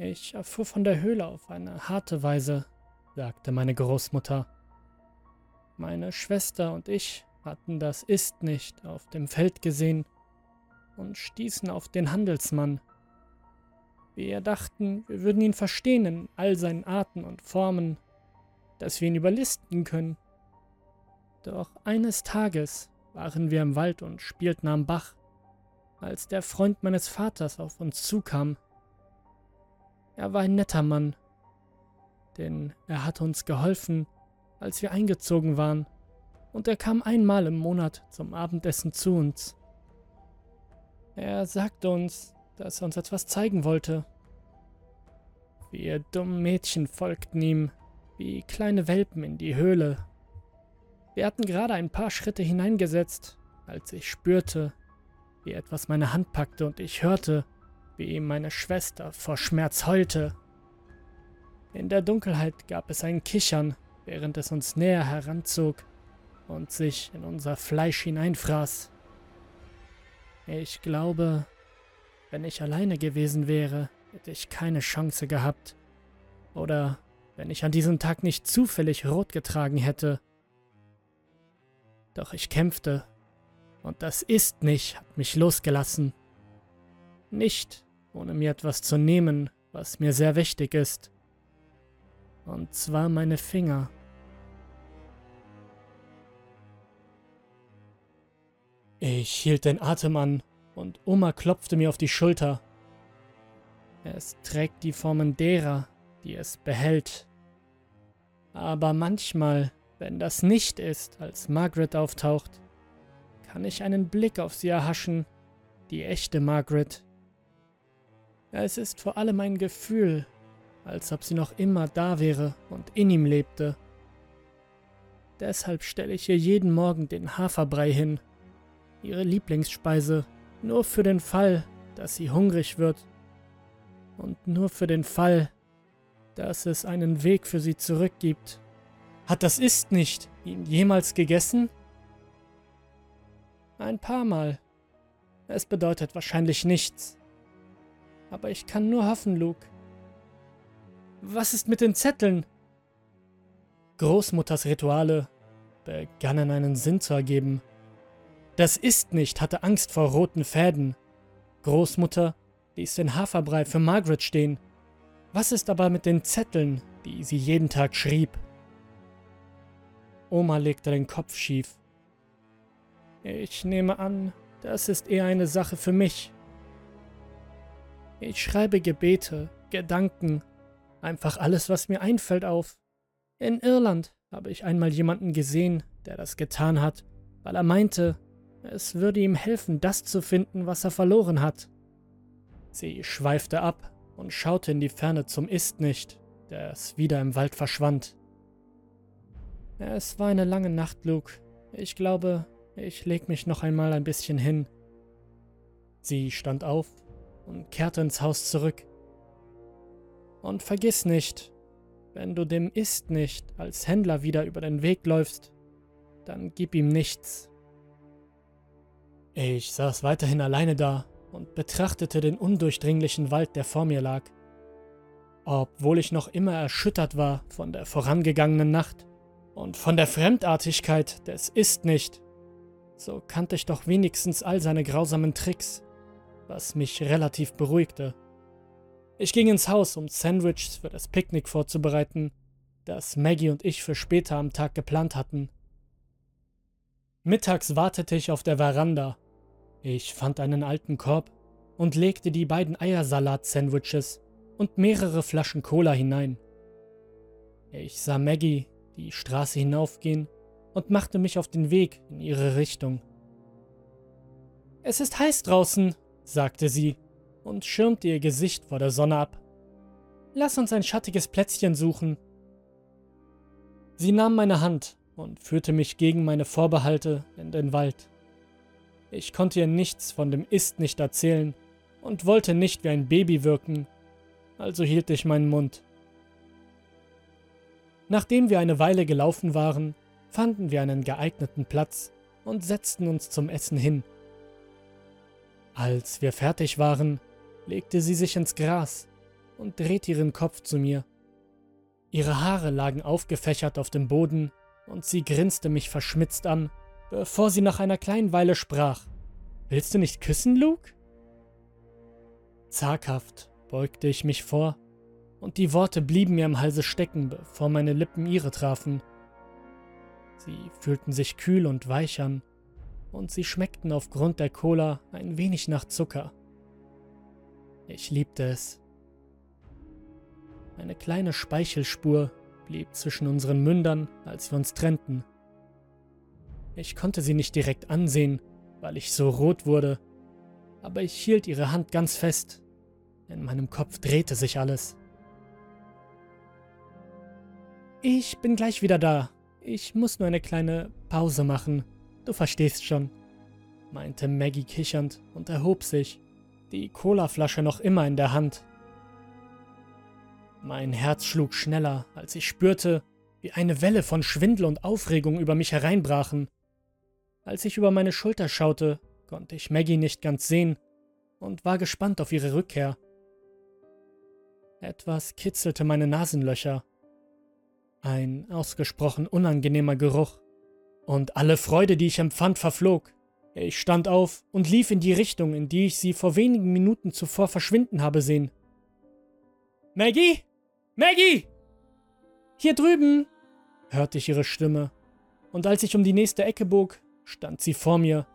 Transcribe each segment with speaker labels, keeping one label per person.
Speaker 1: Ich erfuhr von der Höhle auf eine harte Weise, sagte meine Großmutter. Meine Schwester und ich hatten das Ist nicht auf dem Feld gesehen und stießen auf den Handelsmann. Wir dachten, wir würden ihn verstehen in all seinen Arten und Formen, dass wir ihn überlisten können. Doch eines Tages waren wir im Wald und spielten am Bach, als der Freund meines Vaters auf uns zukam. Er war ein netter Mann, denn er hat uns geholfen, als wir eingezogen waren, und er kam einmal im Monat zum Abendessen zu uns. Er sagte uns, dass er uns etwas zeigen wollte. Wir dummen Mädchen folgten ihm wie kleine Welpen in die Höhle. Wir hatten gerade ein paar Schritte hineingesetzt, als ich spürte, wie etwas meine Hand packte und ich hörte, wie meine Schwester vor Schmerz heulte. In der Dunkelheit gab es ein Kichern, während es uns näher heranzog und sich in unser Fleisch hineinfraß. Ich glaube, wenn ich alleine gewesen wäre, hätte ich keine Chance gehabt. Oder wenn ich an diesem Tag nicht zufällig rot getragen hätte. Doch ich kämpfte, und das ist nicht, hat mich losgelassen. Nicht, ohne mir etwas zu nehmen, was mir sehr wichtig ist. Und zwar meine Finger. Ich hielt den Atem an und Oma klopfte mir auf die Schulter. Es trägt die Formen derer, die es behält. Aber manchmal, wenn das nicht ist, als Margaret auftaucht, kann ich einen Blick auf sie erhaschen, die echte Margaret. Es ist vor allem ein Gefühl, als ob sie noch immer da wäre und in ihm lebte. Deshalb stelle ich ihr jeden Morgen den Haferbrei hin ihre Lieblingsspeise, nur für den Fall, dass sie hungrig wird. Und nur für den Fall, dass es einen Weg für sie zurück gibt. Hat das Ist nicht ihn jemals gegessen? Ein paar Mal. Es bedeutet wahrscheinlich nichts. Aber ich kann nur hoffen, Luke. Was ist mit den Zetteln? Großmutters Rituale begannen einen Sinn zu ergeben. Das ist nicht hatte Angst vor roten Fäden. Großmutter ließ den Haferbrei für Margaret stehen. Was ist aber mit den Zetteln, die sie jeden Tag schrieb? Oma legte den Kopf schief. Ich nehme an, das ist eher eine Sache für mich. Ich schreibe Gebete, Gedanken, einfach alles, was mir einfällt, auf. In Irland habe ich einmal jemanden gesehen, der das getan hat, weil er meinte, es würde ihm helfen, das zu finden, was er verloren hat. Sie schweifte ab und schaute in die Ferne zum Ist nicht, der es wieder im Wald verschwand. Es war eine lange Nacht, Luke. Ich glaube, ich leg mich noch einmal ein bisschen hin. Sie stand auf und kehrte ins Haus zurück. Und vergiss nicht, wenn du dem Ist nicht als Händler wieder über den Weg läufst, dann gib ihm nichts, ich saß weiterhin alleine da und betrachtete den undurchdringlichen Wald, der vor mir lag. Obwohl ich noch immer erschüttert war von der vorangegangenen Nacht und von der Fremdartigkeit des Ist nicht, so kannte ich doch wenigstens all seine grausamen Tricks, was mich relativ beruhigte. Ich ging ins Haus, um Sandwiches für das Picknick vorzubereiten, das Maggie und ich für später am Tag geplant hatten. Mittags wartete ich auf der Veranda ich fand einen alten Korb und legte die beiden Eiersalat-Sandwiches und mehrere Flaschen Cola hinein. Ich sah Maggie die Straße hinaufgehen und machte mich auf den Weg in ihre Richtung. Es ist heiß draußen, sagte sie und schirmte ihr Gesicht vor der Sonne ab. Lass uns ein schattiges Plätzchen suchen. Sie nahm meine Hand und führte mich gegen meine Vorbehalte in den Wald. Ich konnte ihr nichts von dem Ist nicht erzählen und wollte nicht wie ein Baby wirken, also hielt ich meinen Mund. Nachdem wir eine Weile gelaufen waren, fanden wir einen geeigneten Platz und setzten uns zum Essen hin. Als wir fertig waren, legte sie sich ins Gras und drehte ihren Kopf zu mir. Ihre Haare lagen aufgefächert auf dem Boden und sie grinste mich verschmitzt an, bevor sie nach einer kleinen Weile sprach. Willst du nicht küssen, Luke? Zaghaft beugte ich mich vor, und die Worte blieben mir im Halse stecken, bevor meine Lippen ihre trafen. Sie fühlten sich kühl und weich an, und sie schmeckten aufgrund der Cola ein wenig nach Zucker. Ich liebte es. Eine kleine Speichelspur blieb zwischen unseren Mündern, als wir uns trennten. Ich konnte sie nicht direkt ansehen, weil ich so rot wurde, aber ich hielt ihre Hand ganz fest. In meinem Kopf drehte sich alles. Ich bin gleich wieder da. Ich muss nur eine kleine Pause machen. Du verstehst schon, meinte Maggie kichernd und erhob sich, die Colaflasche noch immer in der Hand. Mein Herz schlug schneller, als ich spürte, wie eine Welle von Schwindel und Aufregung über mich hereinbrachen. Als ich über meine Schulter schaute, konnte ich Maggie nicht ganz sehen und war gespannt auf ihre Rückkehr. Etwas kitzelte meine Nasenlöcher. Ein ausgesprochen unangenehmer Geruch. Und alle Freude, die ich empfand, verflog. Ich stand auf und lief in die Richtung, in die ich sie vor wenigen Minuten zuvor verschwinden habe sehen. Maggie? Maggie! Hier drüben! hörte ich ihre Stimme, und als ich um die nächste Ecke bog, stand sie vor mir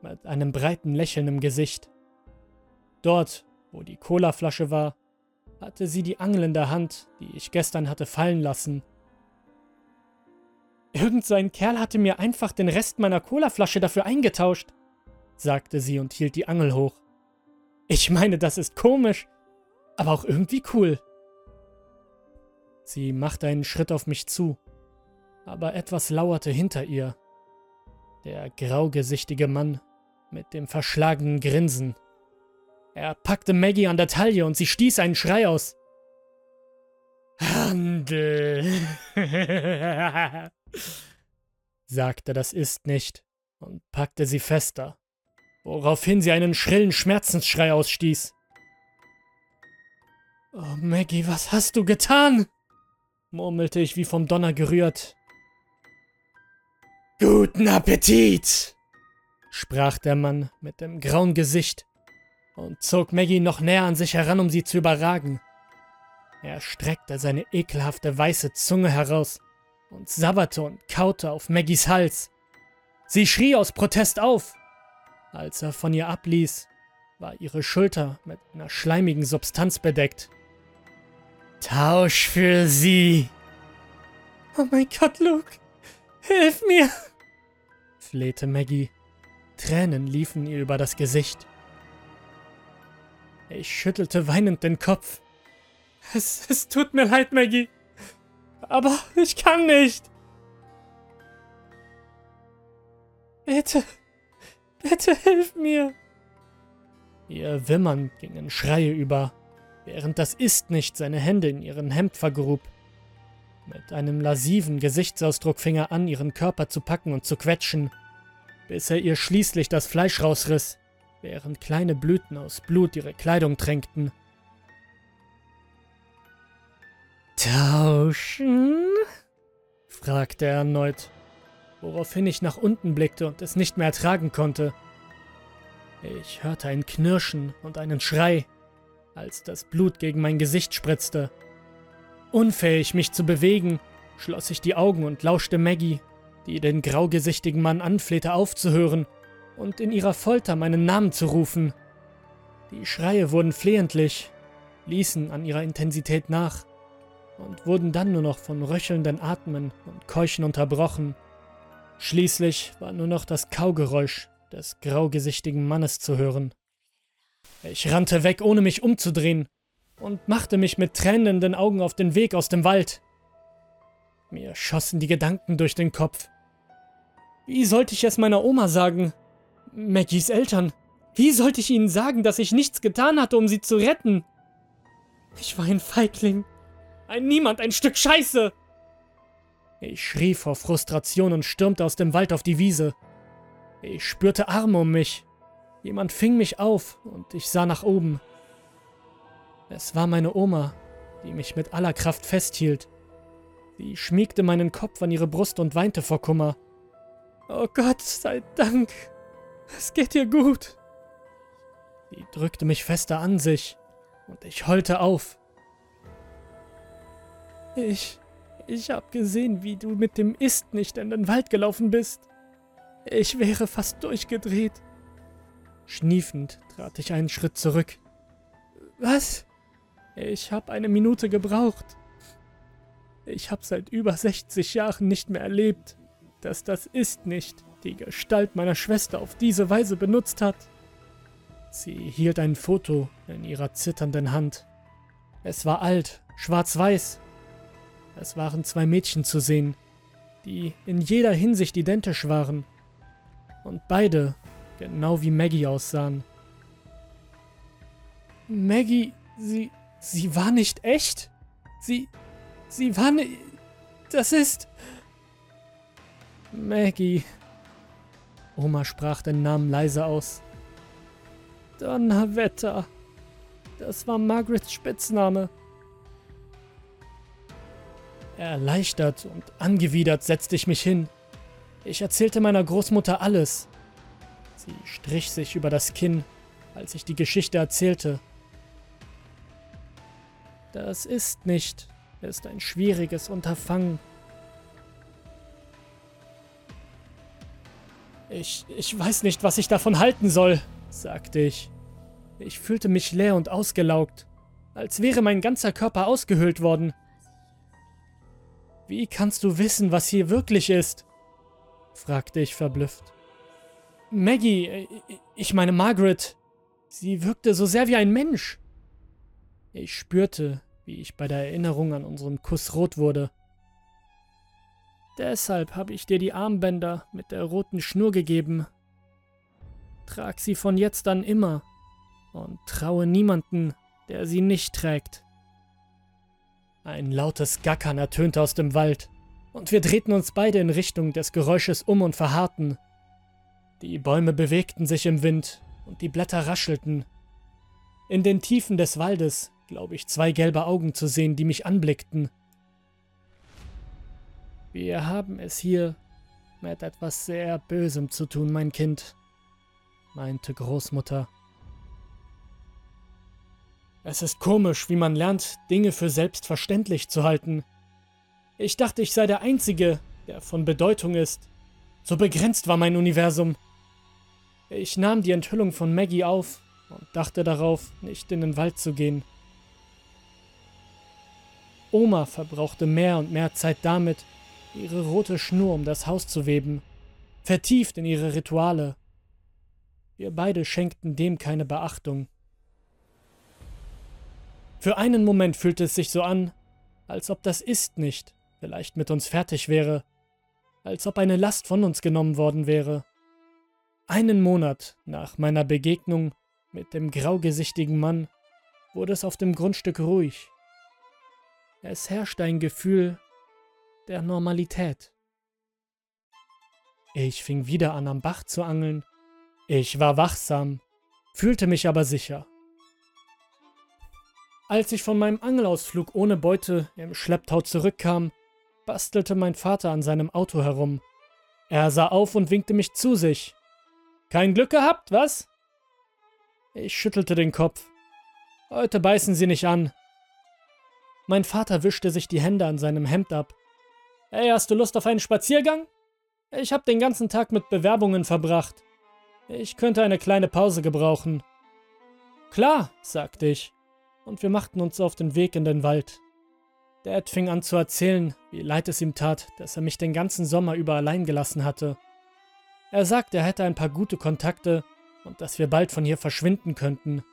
Speaker 1: mit einem breiten Lächeln im Gesicht. Dort, wo die Colaflasche war, hatte sie die Angel in der Hand, die ich gestern hatte fallen lassen. Irgend so ein Kerl hatte mir einfach den Rest meiner Colaflasche dafür eingetauscht, sagte sie und hielt die Angel hoch. Ich meine, das ist komisch, aber auch irgendwie cool. Sie machte einen Schritt auf mich zu, aber etwas lauerte hinter ihr. Der graugesichtige Mann mit dem verschlagenen Grinsen. Er packte Maggie an der Taille und sie stieß einen Schrei aus. Handel, sagte das ist nicht und packte sie fester, woraufhin sie einen schrillen Schmerzensschrei ausstieß. Oh, Maggie, was hast du getan? murmelte ich wie vom Donner gerührt. Guten Appetit! sprach der Mann mit dem grauen Gesicht und zog Maggie noch näher an sich heran, um sie zu überragen. Er streckte seine ekelhafte weiße Zunge heraus und und kaute auf Maggies Hals. Sie schrie aus Protest auf. Als er von ihr abließ, war ihre Schulter mit einer schleimigen Substanz bedeckt. Tausch für sie. Oh mein Gott, Luke, hilf mir, flehte Maggie. Tränen liefen ihr über das Gesicht. Ich schüttelte weinend den Kopf. Es, es tut mir leid, Maggie. Aber ich kann nicht. Bitte, bitte hilf mir. Ihr Wimmern ging in Schreie über, während das Ist nicht seine Hände in ihren Hemd vergrub. Mit einem lasciven Gesichtsausdruck fing er an, ihren Körper zu packen und zu quetschen, bis er ihr schließlich das Fleisch rausriss, während kleine Blüten aus Blut ihre Kleidung tränkten. Tauschen? fragte er erneut, woraufhin ich nach unten blickte und es nicht mehr ertragen konnte. Ich hörte ein Knirschen und einen Schrei, als das Blut gegen mein Gesicht spritzte. Unfähig, mich zu bewegen, schloss ich die Augen und lauschte Maggie, die den graugesichtigen Mann anflehte aufzuhören und in ihrer Folter meinen Namen zu rufen. Die Schreie wurden flehentlich, ließen an ihrer Intensität nach und wurden dann nur noch von röchelnden Atmen und Keuchen unterbrochen. Schließlich war nur noch das Kaugeräusch des graugesichtigen Mannes zu hören. Ich rannte weg, ohne mich umzudrehen, und machte mich mit tränenden Augen auf den Weg aus dem Wald. Mir schossen die Gedanken durch den Kopf. Wie sollte ich es meiner Oma sagen? Maggies Eltern. Wie sollte ich ihnen sagen, dass ich nichts getan hatte, um sie zu retten? Ich war ein Feigling. Ein Niemand, ein Stück Scheiße. Ich schrie vor Frustration und stürmte aus dem Wald auf die Wiese. Ich spürte Arme um mich. Jemand fing mich auf und ich sah nach oben. Es war meine Oma, die mich mit aller Kraft festhielt. Sie schmiegte meinen Kopf an ihre Brust und weinte vor Kummer. Oh Gott sei Dank, es geht dir gut. Sie drückte mich fester an sich und ich heulte auf. Ich, ich hab gesehen, wie du mit dem Ist nicht in den Wald gelaufen bist. Ich wäre fast durchgedreht. Schniefend trat ich einen Schritt zurück. Was? Ich hab eine Minute gebraucht. Ich hab seit über 60 Jahren nicht mehr erlebt, dass das Ist nicht die Gestalt meiner Schwester auf diese Weise benutzt hat. Sie hielt ein Foto in ihrer zitternden Hand. Es war alt, schwarz-weiß. Es waren zwei Mädchen zu sehen, die in jeder Hinsicht identisch waren. Und beide genau wie Maggie aussahen. Maggie, sie, sie war nicht echt? Sie, sie war nicht... Das ist... Maggie. Oma sprach den Namen leise aus. Donnerwetter. Das war Margarets Spitzname. Erleichtert und angewidert setzte ich mich hin. Ich erzählte meiner Großmutter alles. Sie strich sich über das Kinn, als ich die Geschichte erzählte. Das ist nicht, ist ein schwieriges Unterfangen. Ich, ich weiß nicht, was ich davon halten soll, sagte ich. Ich fühlte mich leer und ausgelaugt, als wäre mein ganzer Körper ausgehöhlt worden. Wie kannst du wissen, was hier wirklich ist? fragte ich verblüfft. Maggie, äh, ich meine Margaret, sie wirkte so sehr wie ein Mensch. Ich spürte, wie ich bei der Erinnerung an unseren Kuss rot wurde. Deshalb habe ich dir die Armbänder mit der roten Schnur gegeben. Trag sie von jetzt an immer und traue niemanden, der sie nicht trägt. Ein lautes Gackern ertönte aus dem Wald, und wir drehten uns beide in Richtung des Geräusches um und verharrten. Die Bäume bewegten sich im Wind und die Blätter raschelten. In den Tiefen des Waldes glaube ich zwei gelbe Augen zu sehen, die mich anblickten. Wir haben es hier mit etwas sehr Bösem zu tun, mein Kind, meinte Großmutter. Es ist komisch, wie man lernt, Dinge für selbstverständlich zu halten. Ich dachte, ich sei der Einzige, der von Bedeutung ist. So begrenzt war mein Universum. Ich nahm die Enthüllung von Maggie auf und dachte darauf, nicht in den Wald zu gehen. Oma verbrauchte mehr und mehr Zeit damit, ihre rote Schnur um das Haus zu weben, vertieft in ihre Rituale. Wir beide schenkten dem keine Beachtung. Für einen Moment fühlte es sich so an, als ob das Ist nicht vielleicht mit uns fertig wäre, als ob eine Last von uns genommen worden wäre. Einen Monat nach meiner Begegnung mit dem graugesichtigen Mann wurde es auf dem Grundstück ruhig. Es herrschte ein Gefühl der Normalität. Ich fing wieder an am Bach zu angeln. Ich war wachsam, fühlte mich aber sicher. Als ich von meinem Angelausflug ohne Beute im Schlepptau zurückkam, bastelte mein Vater an seinem Auto herum. Er sah auf und winkte mich zu sich. Kein Glück gehabt, was? Ich schüttelte den Kopf. Heute beißen Sie nicht an. Mein Vater wischte sich die Hände an seinem Hemd ab. Hey, hast du Lust auf einen Spaziergang? Ich habe den ganzen Tag mit Bewerbungen verbracht. Ich könnte eine kleine Pause gebrauchen. Klar, sagte ich und wir machten uns auf den Weg in den Wald. Dad fing an zu erzählen, wie leid es ihm tat, dass er mich den ganzen Sommer über allein gelassen hatte. Er sagte, er hätte ein paar gute Kontakte und dass wir bald von hier verschwinden könnten.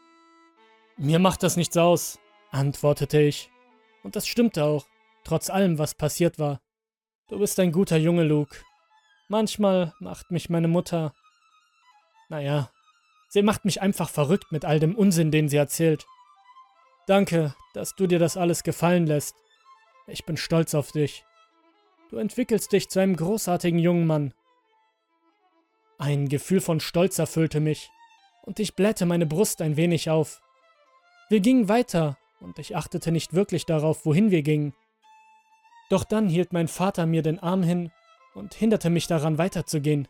Speaker 1: Mir macht das nichts aus, antwortete ich. Und das stimmte auch, trotz allem, was passiert war. Du bist ein guter Junge, Luke. Manchmal macht mich meine Mutter. Naja, sie macht mich einfach verrückt mit all dem Unsinn, den sie erzählt. Danke, dass du dir das alles gefallen lässt. Ich bin stolz auf dich. Du entwickelst dich zu einem großartigen jungen Mann. Ein Gefühl von Stolz erfüllte mich, und ich blähte meine Brust ein wenig auf. Wir gingen weiter und ich achtete nicht wirklich darauf, wohin wir gingen. Doch dann hielt mein Vater mir den Arm hin und hinderte mich daran weiterzugehen.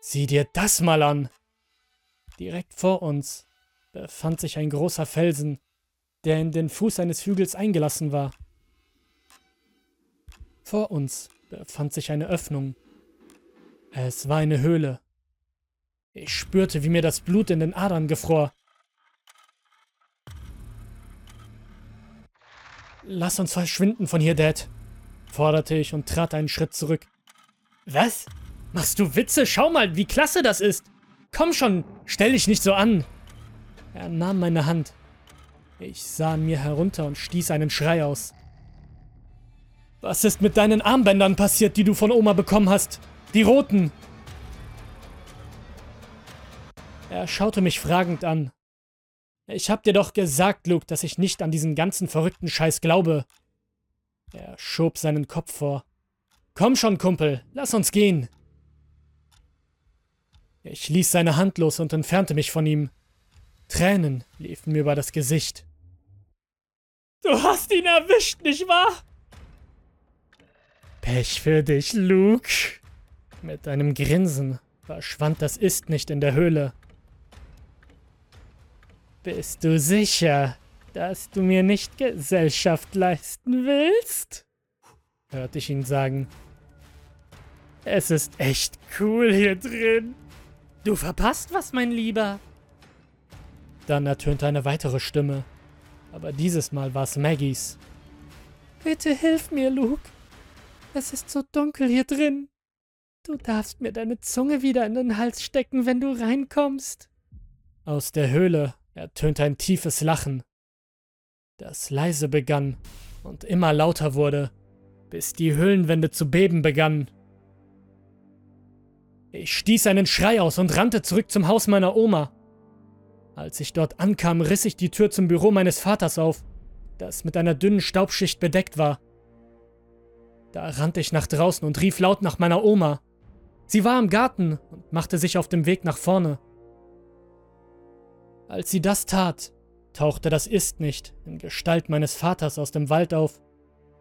Speaker 1: Sieh dir das mal an! Direkt vor uns befand sich ein großer Felsen, der in den Fuß eines Hügels eingelassen war. Vor uns befand sich eine Öffnung. Es war eine Höhle. Ich spürte, wie mir das Blut in den Adern gefror. Lass uns verschwinden von hier, Dad, forderte ich und trat einen Schritt zurück. Was? Machst du Witze? Schau mal, wie klasse das ist. Komm schon, stell dich nicht so an. Er nahm meine Hand. Ich sah an mir herunter und stieß einen Schrei aus. Was ist mit deinen Armbändern passiert, die du von Oma bekommen hast? Die roten! Er schaute mich fragend an. Ich hab dir doch gesagt, Luke, dass ich nicht an diesen ganzen verrückten Scheiß glaube. Er schob seinen Kopf vor. Komm schon, Kumpel, lass uns gehen. Ich ließ seine Hand los und entfernte mich von ihm. Tränen liefen mir über das Gesicht. Du hast ihn erwischt, nicht wahr? Pech für dich, Luke. Mit einem Grinsen verschwand das Ist nicht in der Höhle. Bist du sicher, dass du mir nicht Gesellschaft leisten willst? hörte ich ihn sagen. Es ist echt cool hier drin. Du verpasst was, mein Lieber. Dann ertönte eine weitere Stimme, aber dieses Mal war es Maggies. Bitte hilf mir, Luke. Es ist so dunkel hier drin. Du darfst mir deine Zunge wieder in den Hals stecken, wenn du reinkommst. Aus der Höhle ertönte ein tiefes Lachen, das leise begann und immer lauter wurde, bis die Höhlenwände zu beben begannen. Ich stieß einen Schrei aus und rannte zurück zum Haus meiner Oma. Als ich dort ankam, riss ich die Tür zum Büro meines Vaters auf, das mit einer dünnen Staubschicht bedeckt war. Da rannte ich nach draußen und rief laut nach meiner Oma. Sie war im Garten und machte sich auf dem Weg nach vorne. Als sie das tat, tauchte das Ist nicht in Gestalt meines Vaters aus dem Wald auf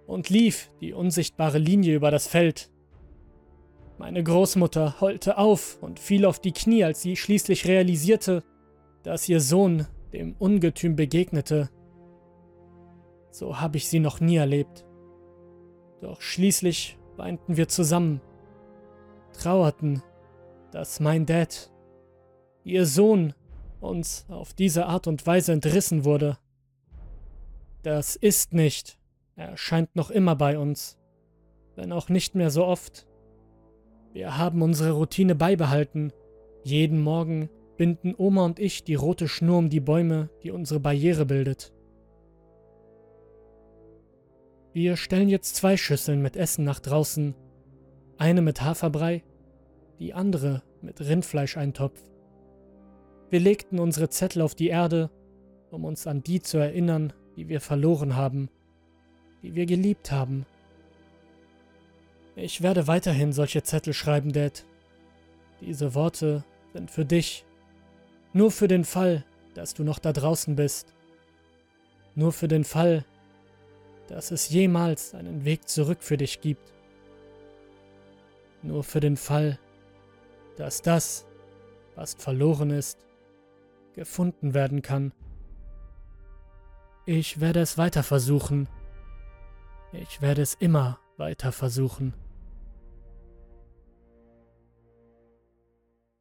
Speaker 1: und lief die unsichtbare Linie über das Feld. Meine Großmutter heulte auf und fiel auf die Knie, als sie schließlich realisierte, dass ihr Sohn dem Ungetüm begegnete. So habe ich sie noch nie erlebt. Doch schließlich weinten wir zusammen, trauerten, dass mein Dad, ihr Sohn, uns auf diese Art und Weise entrissen wurde. Das ist nicht. Er erscheint noch immer bei uns, wenn auch nicht mehr so oft. Wir haben unsere Routine beibehalten. Jeden Morgen binden Oma und ich die rote Schnur um die Bäume, die unsere Barriere bildet. Wir stellen jetzt zwei Schüsseln mit Essen nach draußen. Eine mit Haferbrei, die andere mit Rindfleischeintopf. Wir legten unsere Zettel auf die Erde, um uns an die zu erinnern, die wir verloren haben, die wir geliebt haben. Ich werde weiterhin solche Zettel schreiben, Dad. Diese Worte sind für dich. Nur für den Fall, dass du noch da draußen bist. Nur für den Fall, dass es jemals einen Weg zurück für dich gibt. Nur für den Fall, dass das, was verloren ist, gefunden werden kann. Ich werde es weiter versuchen. Ich werde es immer weiter versuchen.